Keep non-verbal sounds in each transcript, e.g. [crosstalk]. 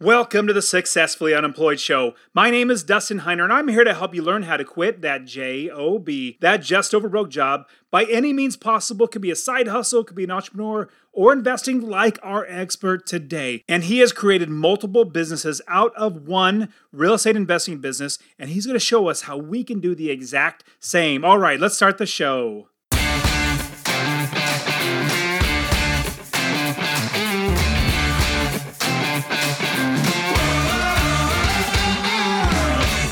Welcome to the Successfully Unemployed Show. My name is Dustin Heiner, and I'm here to help you learn how to quit that job, that just over broke job, by any means possible. It Could be a side hustle, it could be an entrepreneur, or investing like our expert today. And he has created multiple businesses out of one real estate investing business, and he's going to show us how we can do the exact same. All right, let's start the show.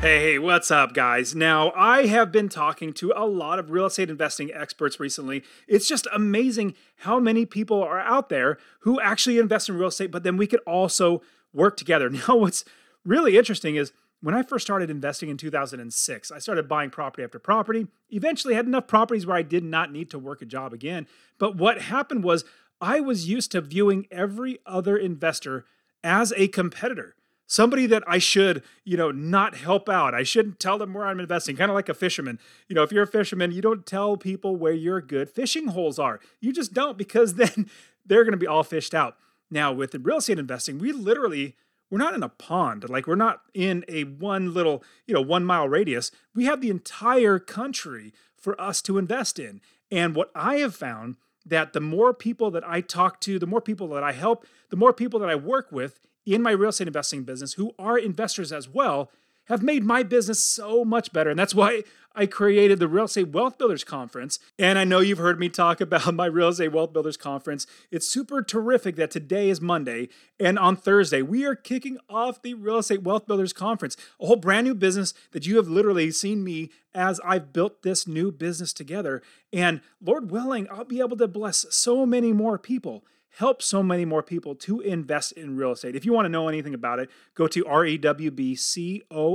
Hey, what's up, guys? Now, I have been talking to a lot of real estate investing experts recently. It's just amazing how many people are out there who actually invest in real estate, but then we could also work together. [laughs] Now, what's really interesting is when I first started investing in 2006, I started buying property after property. Eventually, had enough properties where I did not need to work a job again. But what happened was I was used to viewing every other investor as a competitor somebody that I should, you know, not help out. I shouldn't tell them where I'm investing, kind of like a fisherman. You know, if you're a fisherman, you don't tell people where your good fishing holes are. You just don't because [laughs] then they're going to be all fished out. Now, with real estate investing, we literally we're not in a pond. Like we're not in a one little, you know, 1 mile radius. We have the entire country for us to invest in. And what I have found that the more people that I talk to, the more people that I help, the more people that I work with in my real estate investing business who are investors as well have made my business so much better. And that's why I created the Real Estate Wealth Builders Conference. And I know you've heard me talk about [laughs] my Real Estate Wealth Builders Conference. It's super terrific that today is Monday. And on Thursday, we are kicking off the Real Estate Wealth Builders Conference, a whole brand new business that you have literally seen me as I've built this new business together. And Lord willing, I'll be able to bless so many more people help so many more people to invest in real estate. If you want to know anything about it, go to rewbcon dot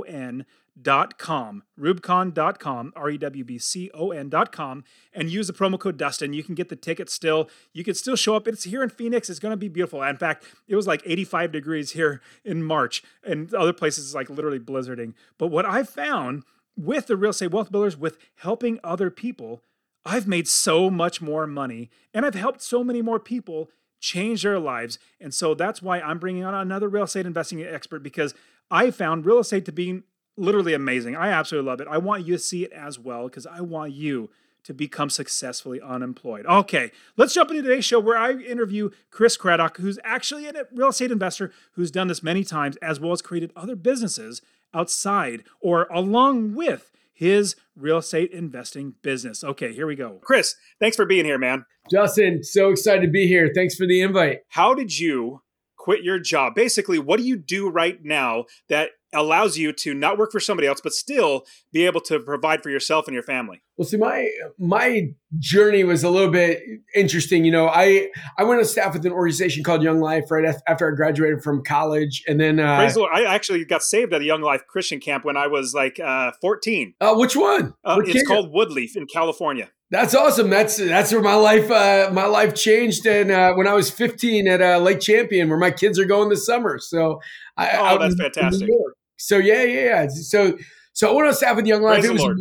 com rewbcon.com, rubcon.com, R-E-W-B-C-O-N.com, and use the promo code Dustin. You can get the ticket still. You can still show up. It's here in Phoenix. It's going to be beautiful. In fact, it was like 85 degrees here in March, and other places it's like literally blizzarding. But what I've found with the real estate wealth builders, with helping other people, I've made so much more money and I've helped so many more people change their lives. And so that's why I'm bringing on another real estate investing expert because I found real estate to be literally amazing. I absolutely love it. I want you to see it as well because I want you to become successfully unemployed. Okay, let's jump into today's show where I interview Chris Craddock, who's actually a real estate investor who's done this many times, as well as created other businesses outside or along with his real estate investing business. Okay, here we go. Chris, thanks for being here, man. Dustin, so excited to be here. Thanks for the invite. How did you quit your job? Basically, what do you do right now that allows you to not work for somebody else, but still be able to provide for yourself and your family? Well, see, my my journey was a little bit interesting. You know, I I went on staff with an organization called Young Life right after I graduated from college, and then uh, Praise the Lord, I actually got saved at a Young Life Christian camp when I was like uh, fourteen. Uh, which one? Uh, it's camp? called Woodleaf in California. That's awesome. That's that's where my life uh, my life changed. And uh, when I was 15 at uh, Lake Champion, where my kids are going this summer. So I, oh, that's fantastic. So yeah, yeah, yeah. So so I went on staff with Young Life. Praise it was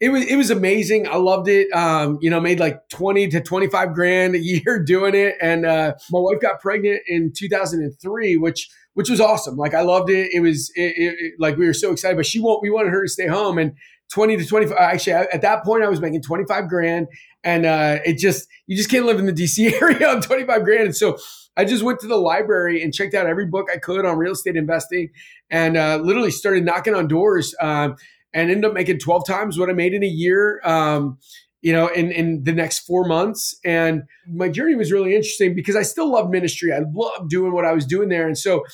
it was it was amazing. I loved it. Um, you know, made like 20 to 25 grand a year [laughs] doing it. And uh, my wife got pregnant in 2003, which which was awesome. Like I loved it. It was it, it, like we were so excited, but she won't. We wanted her to stay home and 20 to 25. Actually, at that point, I was making 25 grand, and uh, it just you just can't live in the DC [laughs] area on 25 grand. And so I just went to the library and checked out every book I could on real estate investing, and uh, literally started knocking on doors. Um, and ended up making 12 times what I made in a year. Um, you know, in, in the next four months. And my journey was really interesting because I still love ministry. I love doing what I was doing there. And so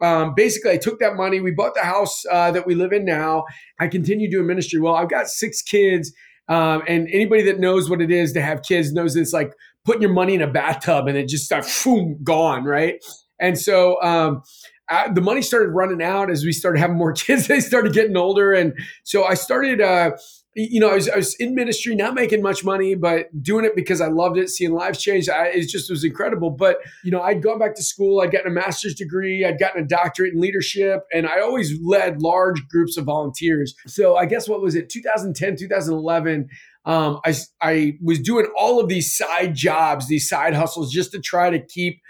um, basically, I took that money. We bought the house uh, that we live in now. I continue doing ministry. Well, I've got six kids, um, and anybody that knows what it is to have kids knows it's like putting your money in a bathtub and it just starts boom, gone, right? And so um, uh, the money started running out as we started having more [laughs] kids. They started getting older, and so I started. Uh, you know, I was, I was, in ministry, not making much money, but doing it because I loved it, seeing lives change. I, it just was incredible. But, you know, I'd gone back to school, I'd gotten a master's degree, I'd gotten a doctorate in leadership, and I always led large groups of volunteers. So I guess what was it, 2010, 2011? Um, I, I was doing all of these side jobs, these side hustles, just to try to keep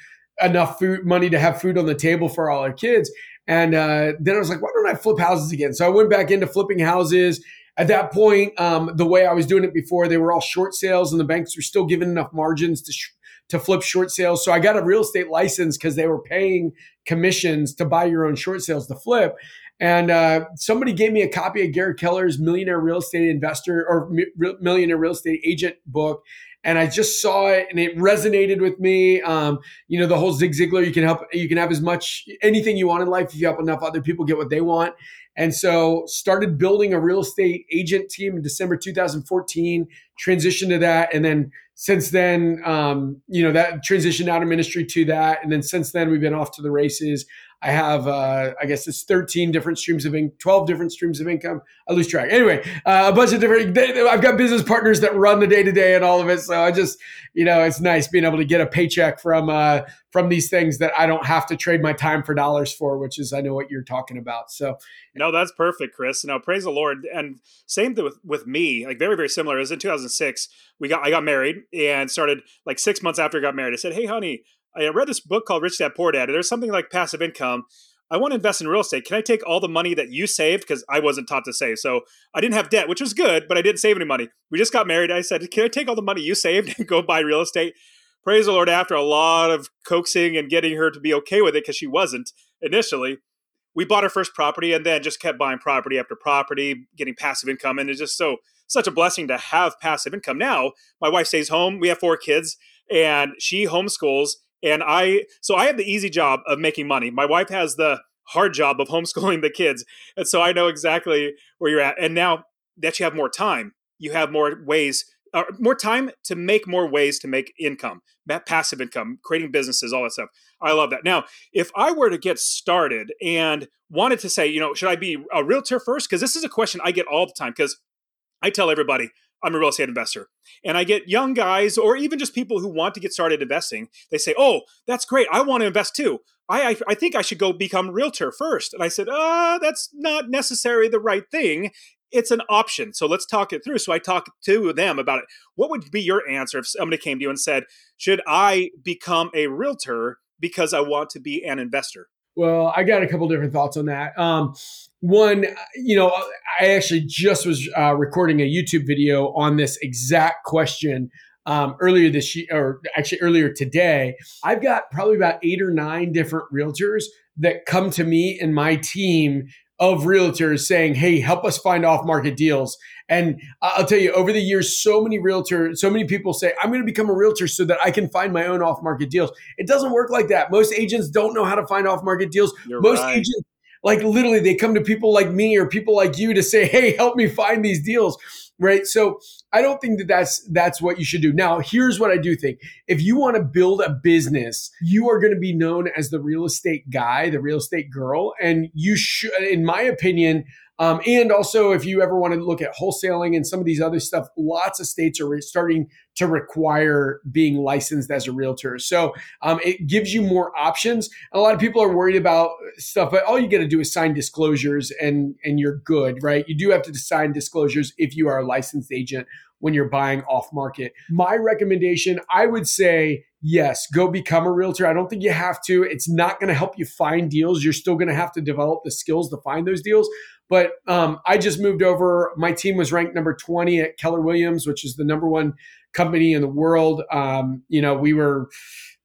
enough food money to have food on the table for all our kids. And uh, then I was like, why don't I flip houses again? So I went back into flipping houses at that point, um, the way I was doing it before, they were all short sales, and the banks were still giving enough margins to sh- to flip short sales. So I got a real estate license because they were paying commissions to buy your own short sales to flip. And uh, somebody gave me a copy of Gary Keller's Millionaire Real Estate Investor or Millionaire Real Estate Agent book. And I just saw it and it resonated with me. Um, you know, the whole Zig Ziglar, you can help, you can have as much, anything you want in life if you help enough other people get what they want. And so started building a real estate agent team in December 2014, transitioned to that. And then since then, um, you know, that transitioned out of ministry to that. And then since then, we've been off to the races. I have, uh, I guess it's 13 different streams of income, 12 different streams of income. I lose track. Anyway, uh, a bunch of different, I've got business partners that run the day to day and all of it. So I just, you know, it's nice being able to get a paycheck from, uh, from these things that I don't have to trade my time for dollars for, which is, I know what you're talking about. So, no, that's perfect, Chris. Now, praise the Lord. And same thing with, with me, like very, very similar. It was in 2006. We got, I got married and started like six months after I got married. I said, Hey, honey, I read this book called Rich Dad Poor Dad. There's something like passive income. I want to invest in real estate. Can I take all the money that you saved? Because I wasn't taught to save. So I didn't have debt, which was good, but I didn't save any money. We just got married. I said, Can I take all the money you saved [laughs] and go buy real estate? Praise the Lord, after a lot of coaxing and getting her to be okay with it, because she wasn't initially, we bought our first property and then just kept buying property after property, getting passive income. And it's just so such a blessing to have passive income. Now, my wife stays home. We have four kids and she homeschools and I, so I have the easy job of making money. My wife has the hard job of homeschooling the kids. And so I know exactly where you're at. And now that you have more time, you have more ways, uh, more time to make more ways to make income, passive income, creating businesses, all that stuff. I love that. Now, if I were to get started and wanted to say, you know, should I be a realtor first? Because this is a question I get all the time. Because I tell everybody, I'm a real estate investor. And I get young guys or even just people who want to get started investing. They say, Oh, that's great. I want to invest too. I, I, I think I should go become a realtor first. And I said, uh, that's not necessarily the right thing. It's an option. So let's talk it through. So I talked to them about it. What would be your answer if somebody came to you and said, Should I become a realtor because I want to be an investor? Well, I got a couple different thoughts on that. Um, one, you know, I actually just was uh, recording a YouTube video on this exact question um, earlier this year, or actually earlier today. I've got probably about eight or nine different realtors that come to me and my team of realtors saying, "Hey, help us find off-market deals." And I'll tell you, over the years, so many realtors, so many people say, "I'm going to become a realtor so that I can find my own off-market deals." It doesn't work like that. Most agents don't know how to find off-market deals. You're Most right. agents like literally they come to people like me or people like you to say hey help me find these deals right? So i don't think that that's that's what you should do. Now here's what i do think. If you want to build a business you are going to be known as the real estate guy the real estate girl and you should in my opinion um, and also, if you ever want to look at wholesaling and some of these other stuff, lots of states are starting to require being licensed as a realtor. So um, it gives you more options. A lot of people are worried about stuff, but all you got to do is sign disclosures and and you're good, right? You do have to sign disclosures if you are a licensed agent when you're buying off market. My recommendation, I would say, yes, go become a realtor. I don't think you have to. It's not going to help you find deals. You're still going to have to develop the skills to find those deals. But um, I just moved over. My team was ranked number 20 at Keller Williams, which is the number one company in the world. Um, you know, we were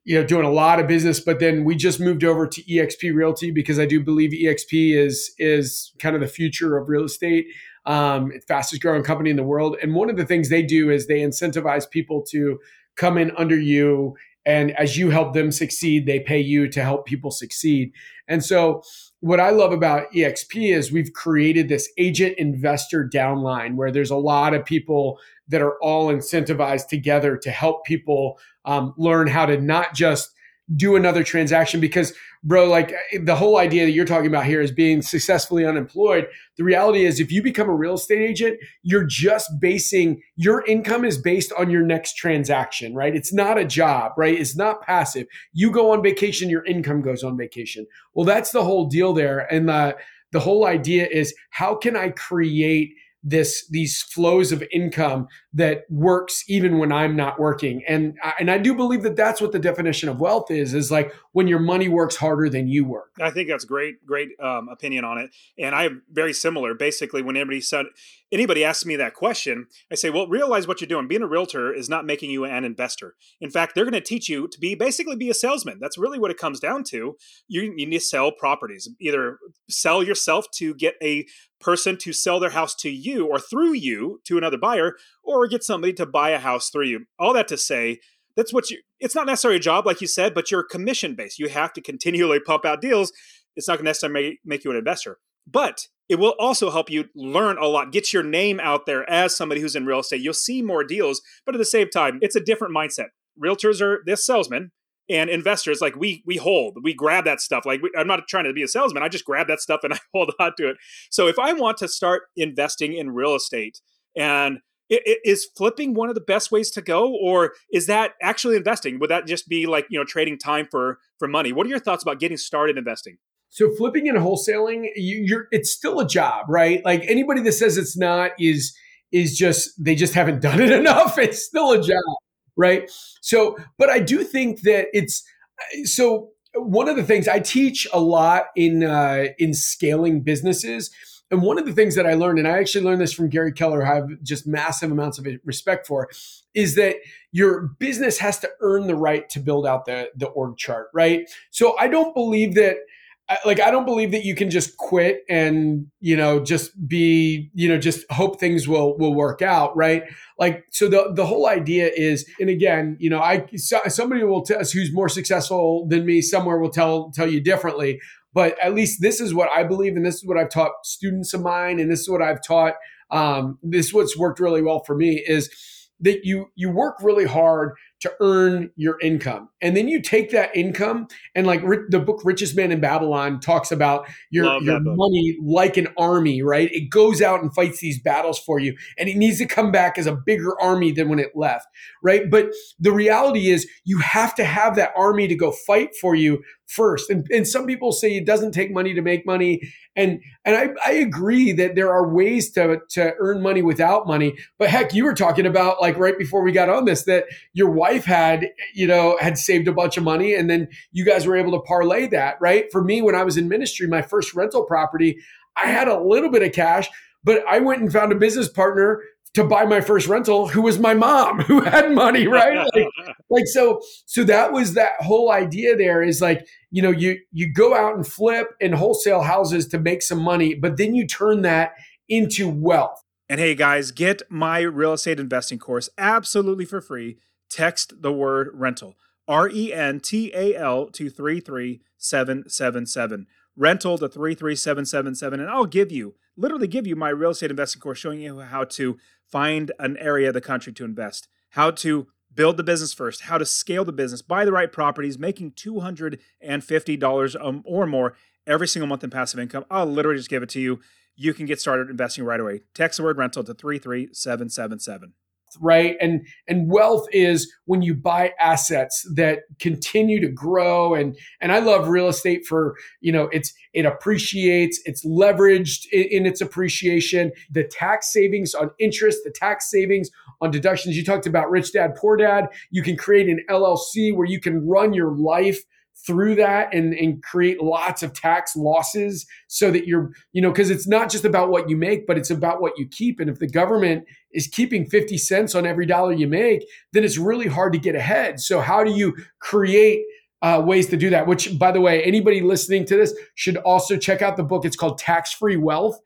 you know doing a lot of business but then we just moved over to exp realty because i do believe exp is is kind of the future of real estate um, fastest growing company in the world and one of the things they do is they incentivize people to come in under you and as you help them succeed they pay you to help people succeed and so what I love about EXP is we've created this agent investor downline where there's a lot of people that are all incentivized together to help people um, learn how to not just do another transaction because bro like eh, the whole idea that you're talking about here is being successfully unemployed. The reality is if you become a real estate agent you're just basing your income is based on your next transaction right? It's not a job right? It's not passive. You go on vacation your income goes on vacation. Well that's the whole deal there. And the the whole idea is how can i create this these flows of income that works even when I'm not working. And and I do believe that that's what the definition of wealth is is like when your money works harder than you work. I think that's great great um, opinion on it. And I am very similar. Basically, when anybody said anybody asks me that question, I say, well, realize what you're doing. Being a realtor is not making you an investor. In fact, they're going to teach you to be basically be a salesman. That's really what it comes down to. You, you need to sell properties. Either sell yourself to get a person to sell their house to you or through you to another buyer, or get somebody to buy a house through you. All that to say, that's what you it's not necessarily a job like you said but you're commission based you have to continually pump out deals it's not going to necessarily make you an investor but it will also help you learn a lot, get your name out there as somebody who's in real estate. You'll see more deals, but at the same time, it's a different mindset. Realtors are this salesman, and investors like we we hold, we grab that stuff. Like we, I'm not trying to be a salesman, I just grab that stuff and [laughs] I hold on to it. So if I want to start investing in real estate and is flipping one of the best ways to go or is that actually investing would that just be like you know trading time for for money what are your thoughts about getting started investing so flipping and wholesaling, you, are it's still a job, right? Like anybody that says it's not is is just they just haven't done it [laughs] enough. It's still a job, right? So, but I do think that it's so. One of the things I teach a lot in uh, in scaling businesses, and one of the things that I learned, and I actually learned this from Gary Keller, I have just massive amounts of respect for, is that your business has to earn the right to build out the the org chart, right? So I don't believe that like I don't believe that you can just quit and you know just be you know just hope things will will work out right like so the the whole idea is and again you know I somebody will tell us who's more successful than me somewhere will tell tell you differently but at least this is what I believe and this is what I've taught students of mine and this is what I've taught um, this is what's worked really well for me is that you you work really hard to earn your income. And then you take that income and like the book Richest Man in Babylon talks about your, your money like an army, right? It goes out and fights these battles for you and it needs to come back as a bigger army than when it left, right? But the reality is you have to have that army to go fight for you first. And, and some people say it doesn't take money to make money. And and I, I agree that there are ways to, to earn money without money. But heck, you were talking about like right before we got on this that your wife had, you know, had saved a bunch of money and then you guys were able to parlay that, right? For me, when I was in ministry, my first rental property, I had a little bit of cash, but I went and found a business partner to buy my first rental who was my mom [laughs] who had money right? [laughs] Like, like, so so that was that whole idea there is like you know you you go out and flip and wholesale houses to make some money but then you turn that into wealth. And hey guys get my real estate investing course absolutely for free text the word rental r-e-n-t-a-l to 33777 rental to 33777 and i'll give you literally give you my real estate investing course showing you how to find an area of the country to invest, how to build the business first, how to scale the business, buy the right properties, making $250 um, or more every single month in passive income. I'll literally just give it to you. You can get started investing right away. Text the word rental to 33777 right? And and wealth is when you buy assets that continue to grow. And and i love real estate for you know it's it appreciates it's leveraged in, in its appreciation. The tax savings on interest the tax savings on deductions. You talked about rich dad poor dad. You can create an llc where you can run your life through that and, and create lots of tax losses so that you're, you know, because it's not just about what you make, but it's about what you keep. And if the government is keeping 50 cents on every dollar you make, then it's really hard to get ahead. So, how do you create uh, ways to do that? Which, by the way, anybody listening to this should also check out the book. It's called Tax Free Wealth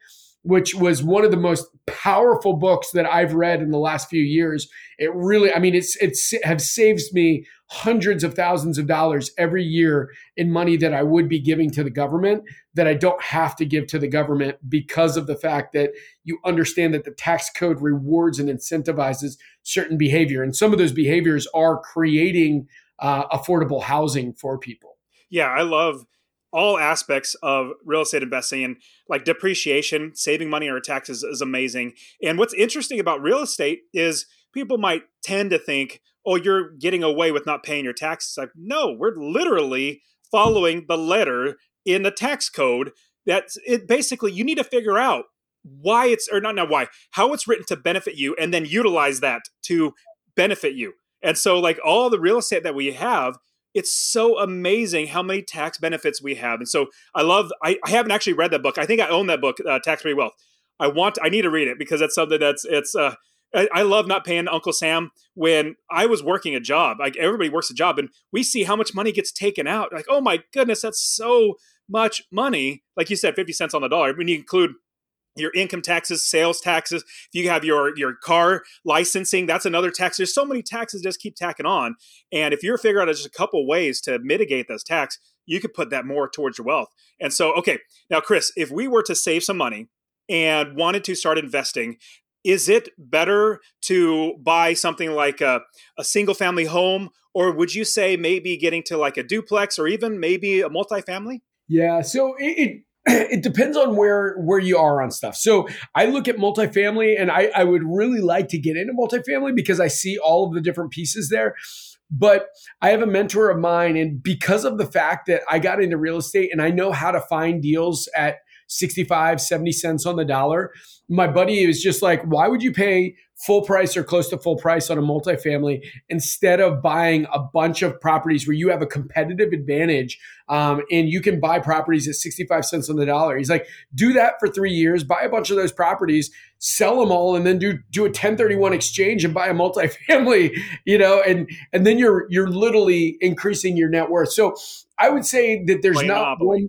which was one of the most powerful books that I've read in the last few years. It really, I mean, it's it's have saves me hundreds of thousands of dollars every year in money that I would be giving to the government that I don't have to give to the government because of the fact that you understand that the tax code rewards and incentivizes certain behavior, and some of those behaviors are creating uh, affordable housing for people. Yeah, I love all aspects of real estate investing and like depreciation, saving money on our taxes is amazing. And what's interesting about real estate is people might tend to think, oh, you're getting away with not paying your taxes. Like, no, we're literally following the letter in the tax code. That's it. Basically, you need to figure out why it's or not now why how it's written to benefit you, and then utilize that to benefit you. And so, like all the real estate that we have, it's so amazing how many tax benefits we have. And so, I love. I, I haven't actually read that book. I think I own that book, uh, Tax Free Wealth. I want. I need to read it because that's something that's it's. Uh, I, love not paying Uncle Sam when I was working a job. Like everybody works a job, and we see how much money gets taken out. Like, oh my goodness, that's so much money. Like you said, fifty cents on the dollar. When I mean, you include your income taxes, sales taxes, if you have your your car licensing, that's another tax. There's so many taxes just keep tacking on. And if you're figuring out just a couple ways to mitigate those tax, you could put that more towards your wealth. And so, okay, now Chris, if we were to save some money and wanted to start investing, is it better to buy something like a, a single family home or would you say maybe getting to like a duplex or even maybe a multifamily yeah so it, it [clears throat] it depends on where where you are on stuff. So I look at multifamily, and I, I would really like to get into multifamily because I see all of the different pieces there. But I have a mentor of mine, and because of the fact that I got into real estate and I know how to find deals at 65, 70 cents on the dollar. My buddy was just like, why would you pay full price or close to full price on a multifamily instead of buying a bunch of properties where you have a competitive advantage um, and you can buy properties at 65 cents on the dollar? He's like, do that for three years, buy a bunch of those properties, sell them all, and then do do a 1031 exchange and buy a multifamily, [laughs] you know, and and then you're you're literally increasing your net worth. So I would say that there's not one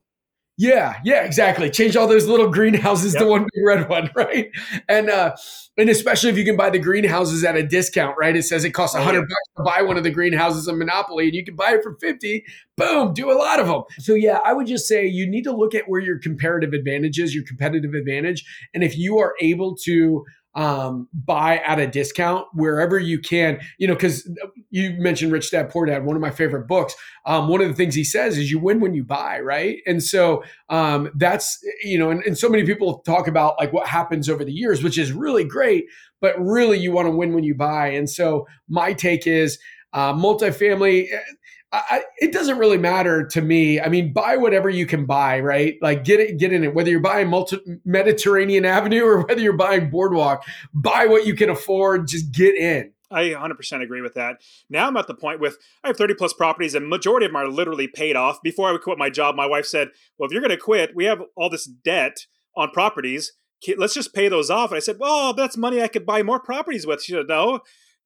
yeah, yeah, exactly. Change all those little greenhouses yep. to one big red one, [laughs] right? And uh, and especially if you can buy the greenhouses at a discount, right? It says it costs a hundred bucks to buy one of the greenhouses in Monopoly, and you can buy it for fifty. Boom, do a lot of them. So yeah, I would just say you need to look at where your comparative advantage is, your competitive advantage, and if you are able to um, buy at a discount wherever you can. You know, because you mentioned Rich Dad Poor Dad, one of my favorite books. Um, one of the things he says is you win when you buy, right? And so um, that's you know, and, and so many people talk about like what happens over the years, which is really great, but really you want to win when you buy. And so my take is uh, multifamily I, it doesn't really matter to me. I mean, buy whatever you can buy, right? Like get it, get in it. Whether you're buying multi- Mediterranean Avenue or [laughs] whether you're buying Boardwalk, buy what you can afford. Just get in. I 100% agree with that. Now I'm at the point with I have 30 plus properties and majority of them are literally paid off. Before I would quit my job, my wife said, "Well, if you're going to quit, we have all this debt on properties. Let's just pay those off." And I said, "Well, that's money I could buy more properties with." She said, "No,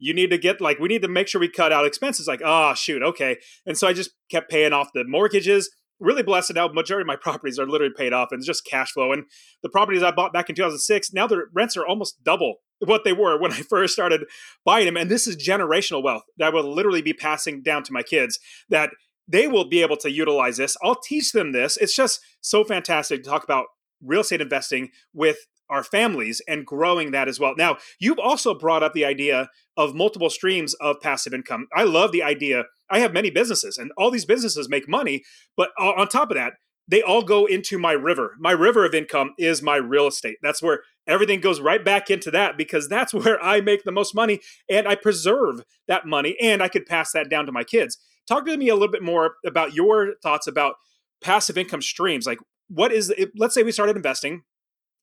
you need to get like we need to make sure we cut out expenses like oh shoot okay. And so i just kept paying off the mortgages really blessed now majority of my [laughs] properties are literally paid off and it's just cash flow. And the properties i bought back in 2006 now the rents are almost double what they were when i [laughs] first started buying them. And this is generational wealth that will literally be passing down to my kids that they will be able to utilize this. I'll teach them this. It's just so fantastic to talk about real estate investing with our families and growing that as well. Now, you've also brought up the idea of multiple streams of passive income. I love the idea. I have many businesses and all these businesses make money, but on top of that, they all go into my river. My river of income is my real estate. That's where everything goes right back into that because that's [laughs] where I make the most money and I preserve that money and I could pass that down to my kids. Talk to me a little bit more about your thoughts about passive income streams. Like, what is, it? let's say we started investing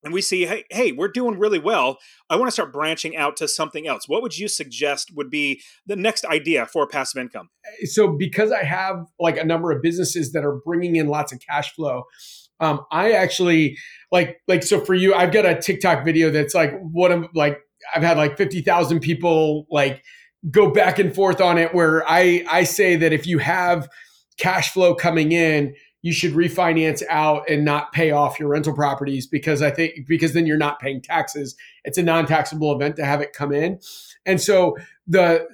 and we see, hey, hey, we're doing really well. I want to start branching out to something else. What would you suggest would be the next idea for passive income? Eh, so, because I have like a number of businesses that are bringing in lots of cash flow, um, I actually like like so for you, I've got a TikTok video that's like what I'm like. I've had like fifty thousand people like go back and forth on it, where I I say that if you have cash flow coming in you should refinance out and not pay off your rental properties because I think because then you're not paying taxes. It's a non-taxable event to have it come in. And so the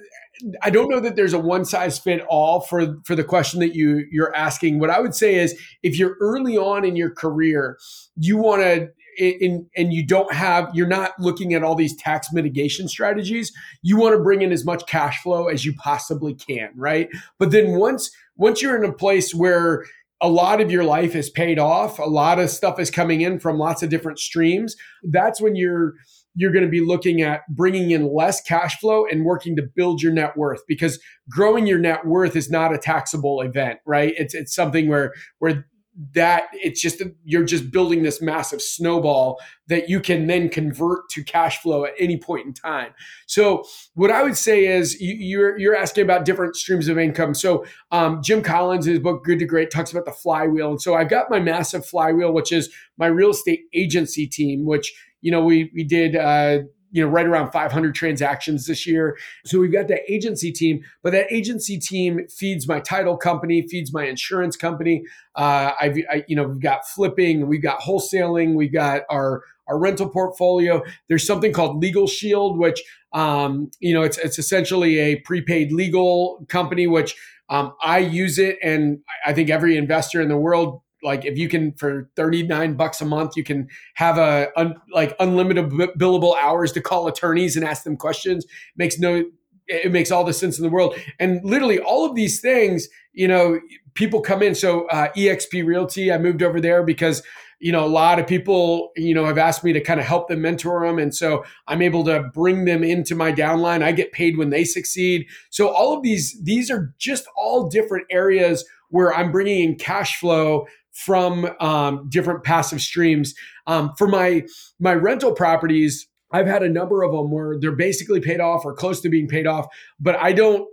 I don't know that there's a one size fit all for for the question that you you're asking. What I would say is if you're early on in your career, you want to in, and you don't have you're not looking at all these tax mitigation strategies you want to bring in as much cash flow as you possibly can right but then once once you're in a place where a lot of your life is paid off. A lot of stuff is coming in from lots of different streams. That's when you're you're going to be looking at bringing in less cash flow and working to build your net worth because growing your net worth is not a taxable event right? It's it's something where where that it's just you're just building this massive snowball that you can then convert to cash flow at any point in time. So what I would say is you, you're, you're asking about different streams of income. So um, Jim Collins, his book Good to Great, talks about the flywheel, and so I've got my massive flywheel, which is my real estate agency team, which you know we we did. Uh, you know right around 500 transactions this year. So we've got that agency team but that agency team feeds my title company feeds my insurance company. Uh, I've I, you know we've got flipping we've got wholesaling we've got our our rental portfolio. There's something called legal shield which um, you know it's it's essentially a prepaid legal company which um, I use it and I think every investor in the world like if you can for 39 bucks a month you can have a un, like unlimited billable hours to call attorneys and ask them questions. Makes no it makes all the sense in the world. And literally all of these things you know people come in. So uh, exp realty i moved over there because you know a lot of people you know have asked me to kind of help them mentor them and so i'm able to bring them into my downline. I get paid when they succeed. So all of these these are just all different areas where i'm bringing in cash flow from um, different passive streams. Um, for my my rental properties, I've had a number of them where they're basically paid off or close to being paid off, but I don't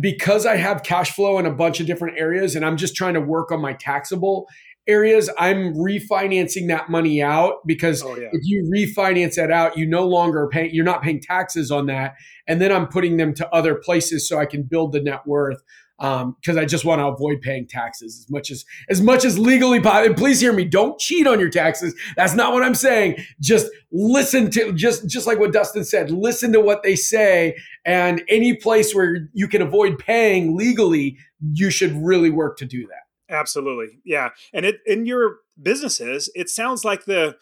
because I have cash flow in a bunch of different areas and I'm just trying to work on my taxable areas, I'm refinancing that money out because oh, yeah. if you refinance that out, you no longer pay, you're not paying taxes on that. And then I'm putting them to other places so I can build the net worth because um, I just want to avoid paying taxes as much as as much as legally possible. Please hear me, don't cheat on your taxes. That's not what I'm saying. Just listen to just just like what Dustin said. Listen to what they say, and any place where you can avoid paying legally, you should really work to do that. Absolutely, yeah. And it in your businesses, it sounds like the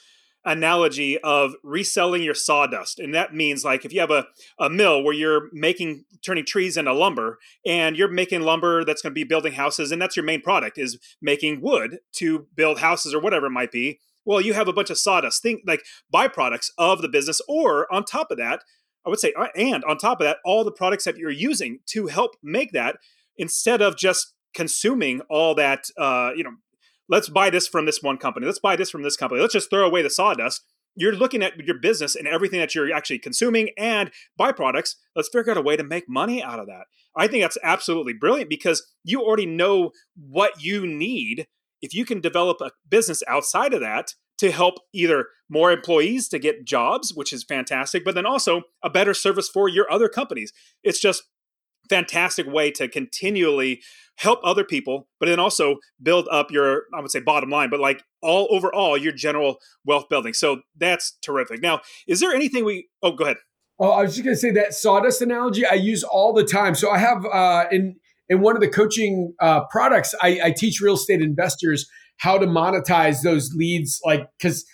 analogy of reselling your sawdust. And that means like if you have a, a mill where you're making turning trees into lumber and you're making lumber that's going to be building houses and that's your main product is making wood to build houses or whatever it might be. Well, you have a bunch of sawdust, think like byproducts of the business, or on top of that, I would say, uh, and on top of that, all the products that you're using to help make that instead of just consuming all that uh, you know let's buy this from this one company. Let's buy this from this company. Let's just throw away the sawdust. You're looking at your business and everything that you're actually consuming and byproducts. Let's figure out a way to make money out of that. I think that's absolutely brilliant because you already know what you need. If you can develop a business outside of that to help either more employees to get jobs, which is fantastic, but then also a better service for your other companies. It's just fantastic way to continually help other people, but then also build up your, I would say bottom line, but like all overall your general wealth building. So that's terrific. Now, is there anything we, oh, go ahead. Oh, I was just going to say that sawdust analogy I use all the time. So I have uh, in, in one of the coaching uh, products, I, I teach real estate investors how to monetize those leads. Like, because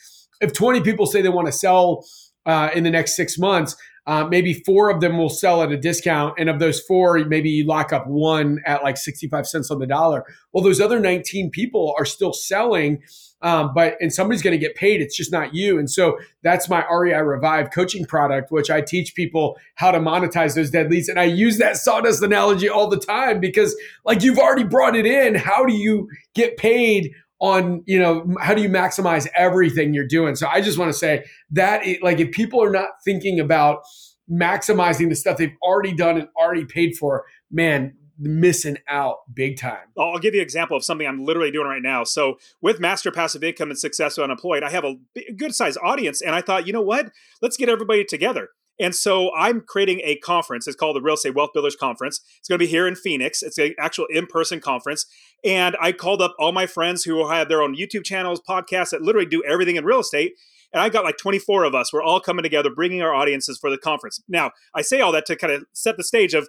if 20 people say they want to sell uh, in the next six months, uh, maybe four of them will sell at a discount. And of those four, maybe you lock up one at like 65 cents on the dollar. Well, those other 19 people are still selling. Um, but and somebody's going to get paid. It's just not you. And so that's my REI Revive coaching product, which I teach people how to monetize those dead leads. And I use that sawdust analogy all the time because, like, you've already brought it in. How do you get paid on you know how do you maximize everything you're doing? So i just want to say that it, like if people are not thinking about maximizing the stuff they've already done and already paid for man missing out big time. Oh, I'll give you an example of something i'm literally doing right now. So with master passive income and successful unemployed i have a good sized audience and i thought you know what? Let's get everybody together and so I'm creating a conference. It's called the Real Estate Wealth Builders Conference. It's going to be here in Phoenix. It's an actual in person conference. And I called up all my friends who have their own YouTube channels, podcasts that literally do everything in real estate. And I got like 24 of us. We're all coming together, bringing our audiences for the conference. Now, I say all that to kind of set the stage of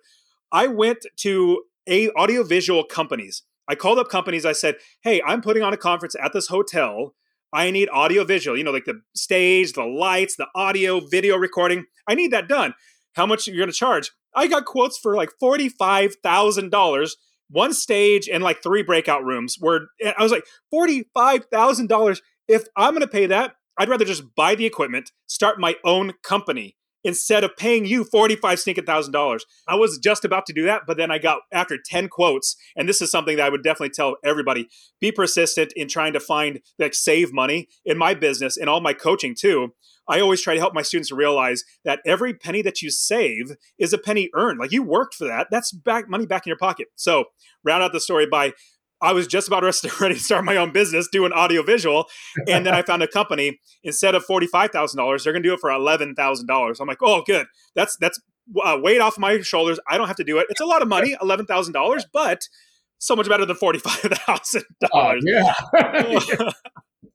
I went to a audiovisual companies. I called up companies. I said, "Hey, I'm putting on a conference at this hotel I need audio visual, you know, like the stage, the lights, the audio, video recording. I need that done. How much are you going to charge? I got quotes for like $45,000, one stage and like three breakout rooms where I was like, $45,000. If I'm going to pay that, I'd rather just buy the equipment, start my own company instead of paying you 45 stinking thousand dollars. I was just about to do that, but then I got after 10 quotes, and this is something that I would definitely tell everybody be persistent in trying to find like save money in my business and all my coaching too. I always try to help my students realize that every penny that you save is a penny earned. Like you worked for that. That's back money back in your pocket. So round out the story by I was just about [laughs] ready to start my own business doing audio visual. And then I found a company instead of $45,000, they're going to do it for $11,000. I'm like, oh, good. That's, that's uh, weight off my shoulders. I don't have to do it. It's a lot of money, $11,000, but so much better than $45,000. Oh, yeah. [laughs] [laughs]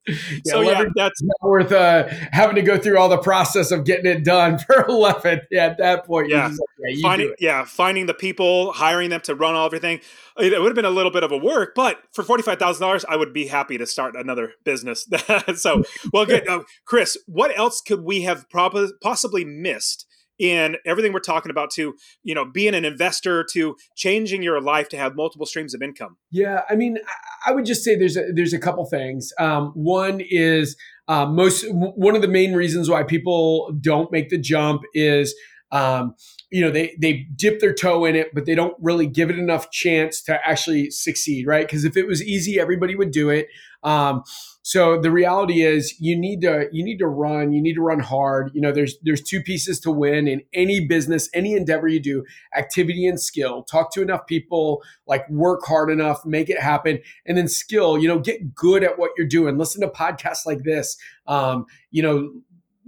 [laughs] yeah, so yeah, that's not worth uh, having to go through all the process of getting it done [laughs] for eleven. Yeah, at that point, yeah, like, yeah, finding yeah, finding the people, hiring them to run all everything. It would have been a little bit of a work, but for forty five thousand dollars, I would be happy to start another business. [laughs] so, well, good, uh, Chris. What else could we have prob- possibly missed? In everything we're talking about to you know being an investor to changing your life to have multiple streams of income. Yeah i mean i would just say there's a there's a couple things. Um, one is uh, most one of the main reasons why people don't make the jump is um, you know they they dip their toe in it but they don't really give it enough chance to actually succeed right? Because if it was easy everybody would do it. Um, so the reality is you need to you need to run, you need to run hard. You know, there's there's two pieces to win in any business, any endeavor you do, activity and skill. Talk to enough people, like work hard enough, make it happen. And then skill, you know, get good at what you're doing. Listen to podcasts like this. Um, you know,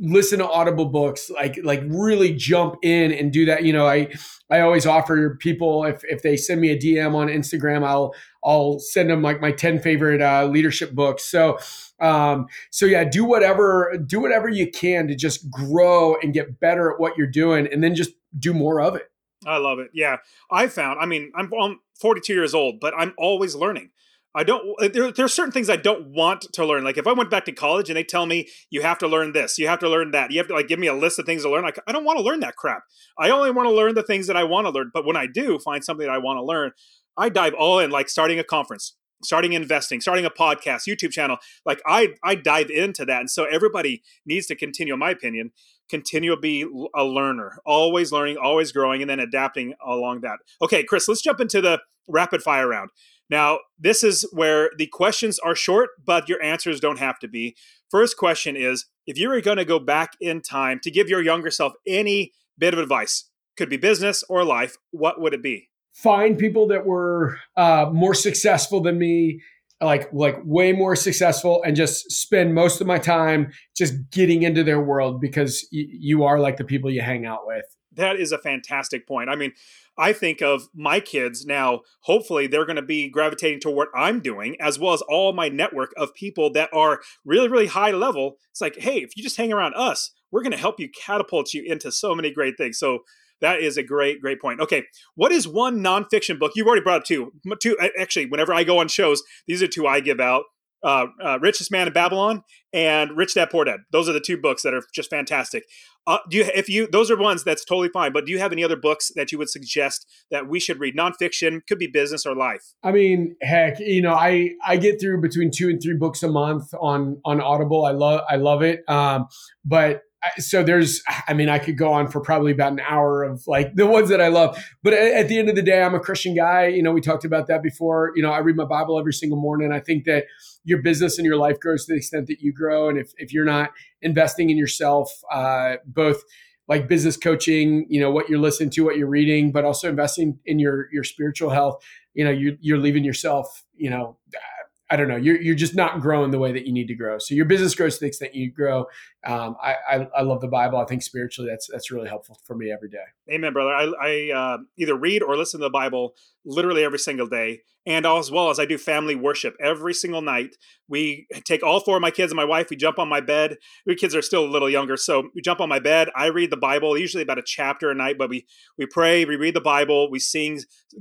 listen to audible books like like really jump in and do that you know i i always offer people if if they send me a dm on instagram i'll i'll send them like my 10 favorite uh, leadership books so um so yeah do whatever do whatever you can to just grow and get better at what you're doing and then just do more of it i love it yeah i found i mean i'm, I'm 42 years old but i'm always learning I don't. Uh, there, there are certain things I don't want to learn. Like if I went back to college and they tell me you have to learn this, you have to learn that, you have to like give me a list of things to learn. Like I don't want to learn that crap. I only want to learn the things that I want to learn. But when I do find something that I want to learn, I dive all in. Like starting a conference, starting investing, starting a podcast, YouTube channel. Like I I dive into that, and so everybody needs to continue, in my opinion, continue to be a learner, always learning, always growing, and then adapting along that. Okay, Chris, let's jump into the rapid fire round. Now, this is where the questions are short, but your answers don't have to be. First question is if you were going to go back in time to give your younger self any bit of advice, could be business or life, what would it be? Find people that were uh, more successful than me, like like way more successful, and just spend most of my time just getting into their world because y- you are like the people you hang out with. That is a fantastic point. I mean, I think of my kids now, hopefully they're going to be gravitating to what I'm doing, as well as all my network of people that are really, really high level. It's like, hey, if you just hang around us, we're going to help you catapult you into so many great things. So that is a great, great point. Okay, what is one nonfiction book? You've already brought up two. Two actually. Whenever I go on shows, these are two I give out uh, uh, Richest Man in Babylon and Rich Dad Poor Dad. Those are the two books that are just fantastic. Uh, do you, if you, those are ones that's totally fine. But do you have any other books that you would suggest that we should read? Nonfiction could be business or life. I mean, heck, you know, I I get through between two and three books a month on on Audible. I love I love it. Um, but so there's i mean i could go on for probably about an hour of like the ones that i love. But at the end of the day i'm a christian guy. You know we talked about that before. You know i read my bible every single morning. I think that your business and your life grows to the extent that you grow. And if, if you're not investing in yourself uh, both like business coaching you know what you're listening to what you're reading but also investing in your your spiritual health you know you, you're leaving yourself you know I don't know, you're, you're just not growing the way that you need to grow. So your business grows to the extent you grow, um, I, I, I love the Bible. I think spiritually that's that's really helpful for me every day. Amen, brother. I, I uh, either read or listen to the Bible literally every single day, and as well as I do family worship every single night. We take all four of my kids and my wife. We jump on my bed. My kids are still a little younger, so we jump on my bed. I read the Bible, usually about a chapter a night, but we we pray, we read the Bible, we sing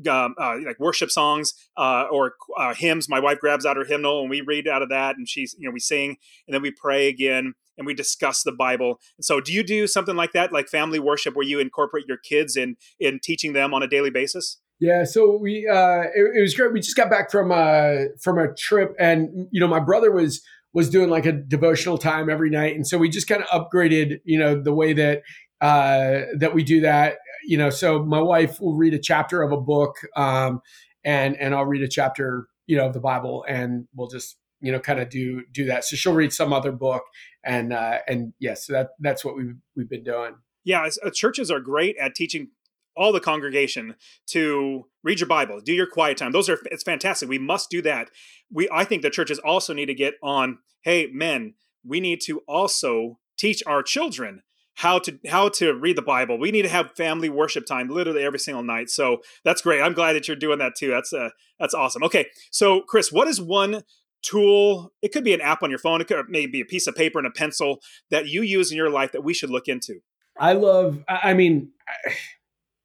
um, uh, like worship songs uh, or uh, hymns. My wife grabs out her hymnal and we read out of that, and she's you know we sing and then we pray again and we discuss the Bible. So, do you do something like that, like family worship, where you incorporate your kids in in teaching them on a daily basis? Yeah, so we uh, it, it was great. We just got back from uh from a trip, and you know, my brother was was doing like a devotional time every night, and so we just kind of upgraded, you know, the way that uh, that we do that. You know, so my wife will read a chapter of a book, um, and and I'll read a chapter, you know, of the Bible, and we'll just you know kind of do do that. So she'll read some other book, and uh, and yes, yeah, so that that's what we've we've been doing. Yeah, uh, churches are great at teaching all the congregation to read your Bible, do your quiet time. Those are it's fantastic. We must do that. We I think the churches also need to get on. Hey, men, we need to also teach our children how to how to read the Bible. We need to have family worship time literally every single night. So that's great. I'm glad that you're doing that too. That's uh, that's awesome. Okay, so Chris, what is one tool? It could be an app on your phone. It could maybe be a piece of paper and a pencil that you use in your life that we should look into. I love. I mean. [sighs]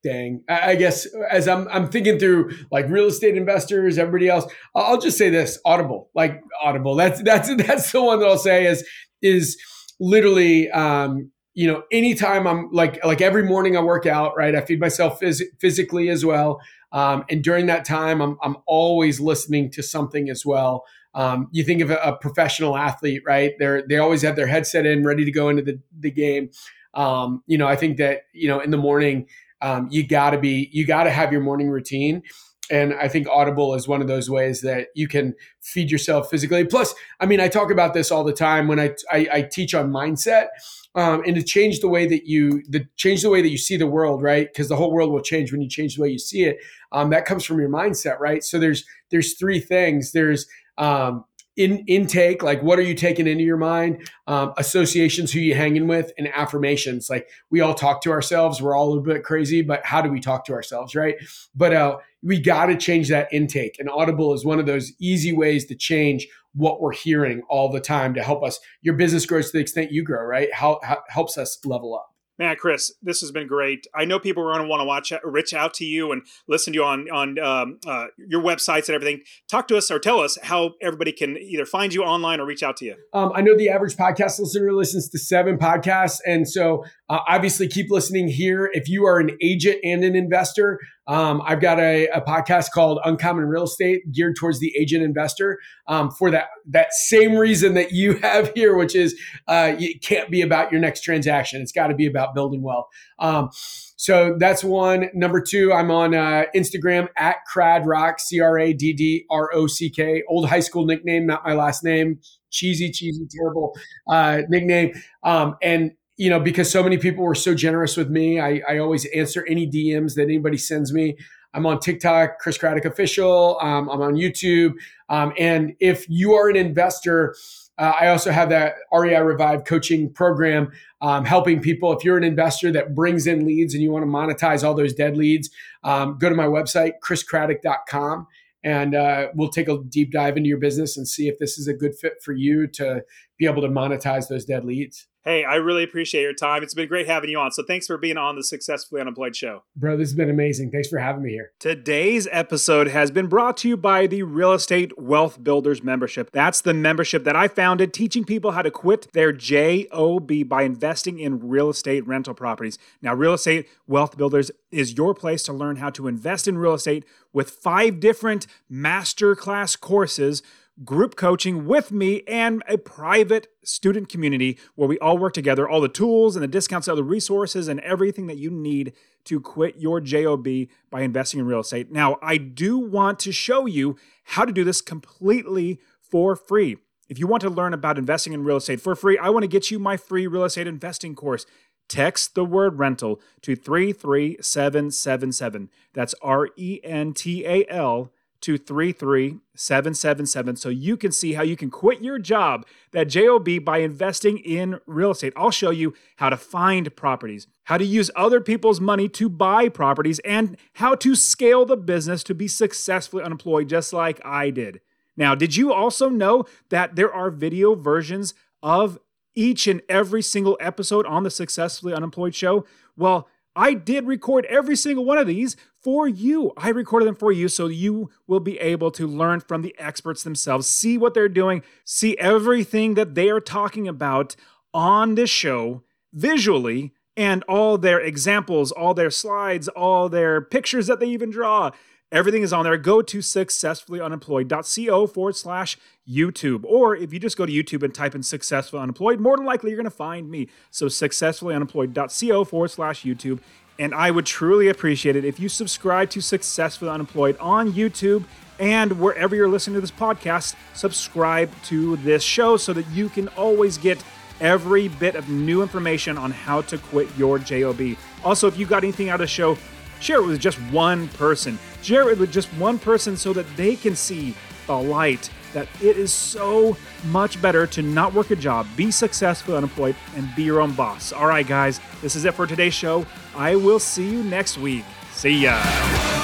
Dang i guess as i'm i'm thinking through like real estate investors everybody else i'll just say this audible like audible that's that's [laughs] that's the one that i'll say is is literally um you know anytime i'm like like every morning i work out right i feed myself phys- physically as well um, and during that time I'm, I'm always listening to something as well um, you think of a, a, professional athlete right? They're they always have their headset in ready to go into the, the game. Um, you know i think that you know in the morning um, you got to be you got to have your morning routine. And i think audible is one of those ways that you can feed yourself physically. Plus i mean i talk about this all the time when i i, I teach on mindset um, and to change the way that you the change the way that you see the world right? Because the whole world will change when you change the way you see it. Um, that comes from your mindset right? So there's there's three things. There's um, in intake like what are you taking into your mind? Um, associations who you hanging with and affirmations. Like we all talk to ourselves. We're all a little bit crazy but how do we talk to ourselves right? But uh, we got to change that intake and audible is one of those easy ways to change what we're hearing all the time to help us your business grows to the extent you grow right? How, how helps us level up Man, Chris, this has been great. I know people are going to want to watch, reach out to you and listen to you on on um, uh, your websites and everything. Talk to us or tell us how everybody can either find you online or reach out to you. Um, I know the average podcast listener listens to seven podcasts, and so uh, obviously keep listening here. If you are an agent and an investor, um, I've got a, a, podcast called Uncommon Real Estate geared towards the agent investor um, for that that same reason that you [laughs] have here, which is uh, it can't be about your next transaction. It's got to be about building wealth. Um, so that's one. Number two, I'm on uh, Instagram at Craddrock, C R A D D R O C K. Old high school nickname, not my last name. Cheesy, cheesy, terrible uh, nickname. Um, and you know, because so many people were so generous with me, I, I always answer any DMs that anybody sends me. I'm on TikTok, Chris Craddock Official. Um, I'm on YouTube. Um, and if you are an investor, uh, I also have that REI Revive coaching program um, helping people. If you're an investor that brings in leads and you want to monetize all those dead leads, um, go to my website, chriscraddock.com, and uh, we'll take a deep dive into your business and see if this is a good fit for you to be able to monetize those dead leads. Hey, I really appreciate your time. It's been great having you on. So thanks for being on the Successfully Unemployed show. Bro, this has been amazing. Thanks for having me here. Today's episode has been brought to you by the Real Estate Wealth Builders membership. That's the membership that I founded teaching people how to quit their JOB by investing in real estate rental properties. Now, Real Estate Wealth Builders is your place to learn how to invest in real estate with five different masterclass courses group coaching with me and a private student community where we all work together, all the tools and the discounts, all the resources and everything that you need to quit your JOB by investing in real estate. Now, I do want to show you how to do this completely for free. If you want to learn about investing in real estate for free, I want to get you my free real estate investing course. Text the word rental to 33777. That's R E N T A L to 33777 so you can see how you can quit your job, that JOB, by investing in real estate. I'll show you how to find properties, how to use other people's money to buy properties, and how to scale the business to be successfully unemployed, just like I did. Now, did you also know that there are video versions of each and every single episode on the Successfully Unemployed show? Well, I did record every single one of these for you. I recorded them for you so you will be able to learn from the experts themselves, see what they're doing, see everything that they are talking about on this show visually, and all their examples, all their slides, all their pictures that they even draw. Everything is on there. Go to successfullyunemployed.co forward slash YouTube. Or if you just go to YouTube and type in successfully unemployed, more than likely you're going to find me. So successfullyunemployed.co forward slash YouTube. And I would truly appreciate it if you subscribe to Successfully Unemployed on YouTube and wherever you're listening to this podcast, subscribe to this show so that you can always get every bit of new information on how to quit your JOB. Also, if you got anything out of the show, share it with just one person. Share it with just one person so that they can see the light that it is so much better to not work a job, be successful, unemployed, and be your own boss. All right, guys, this is it for today's show. I will see you next week. See ya.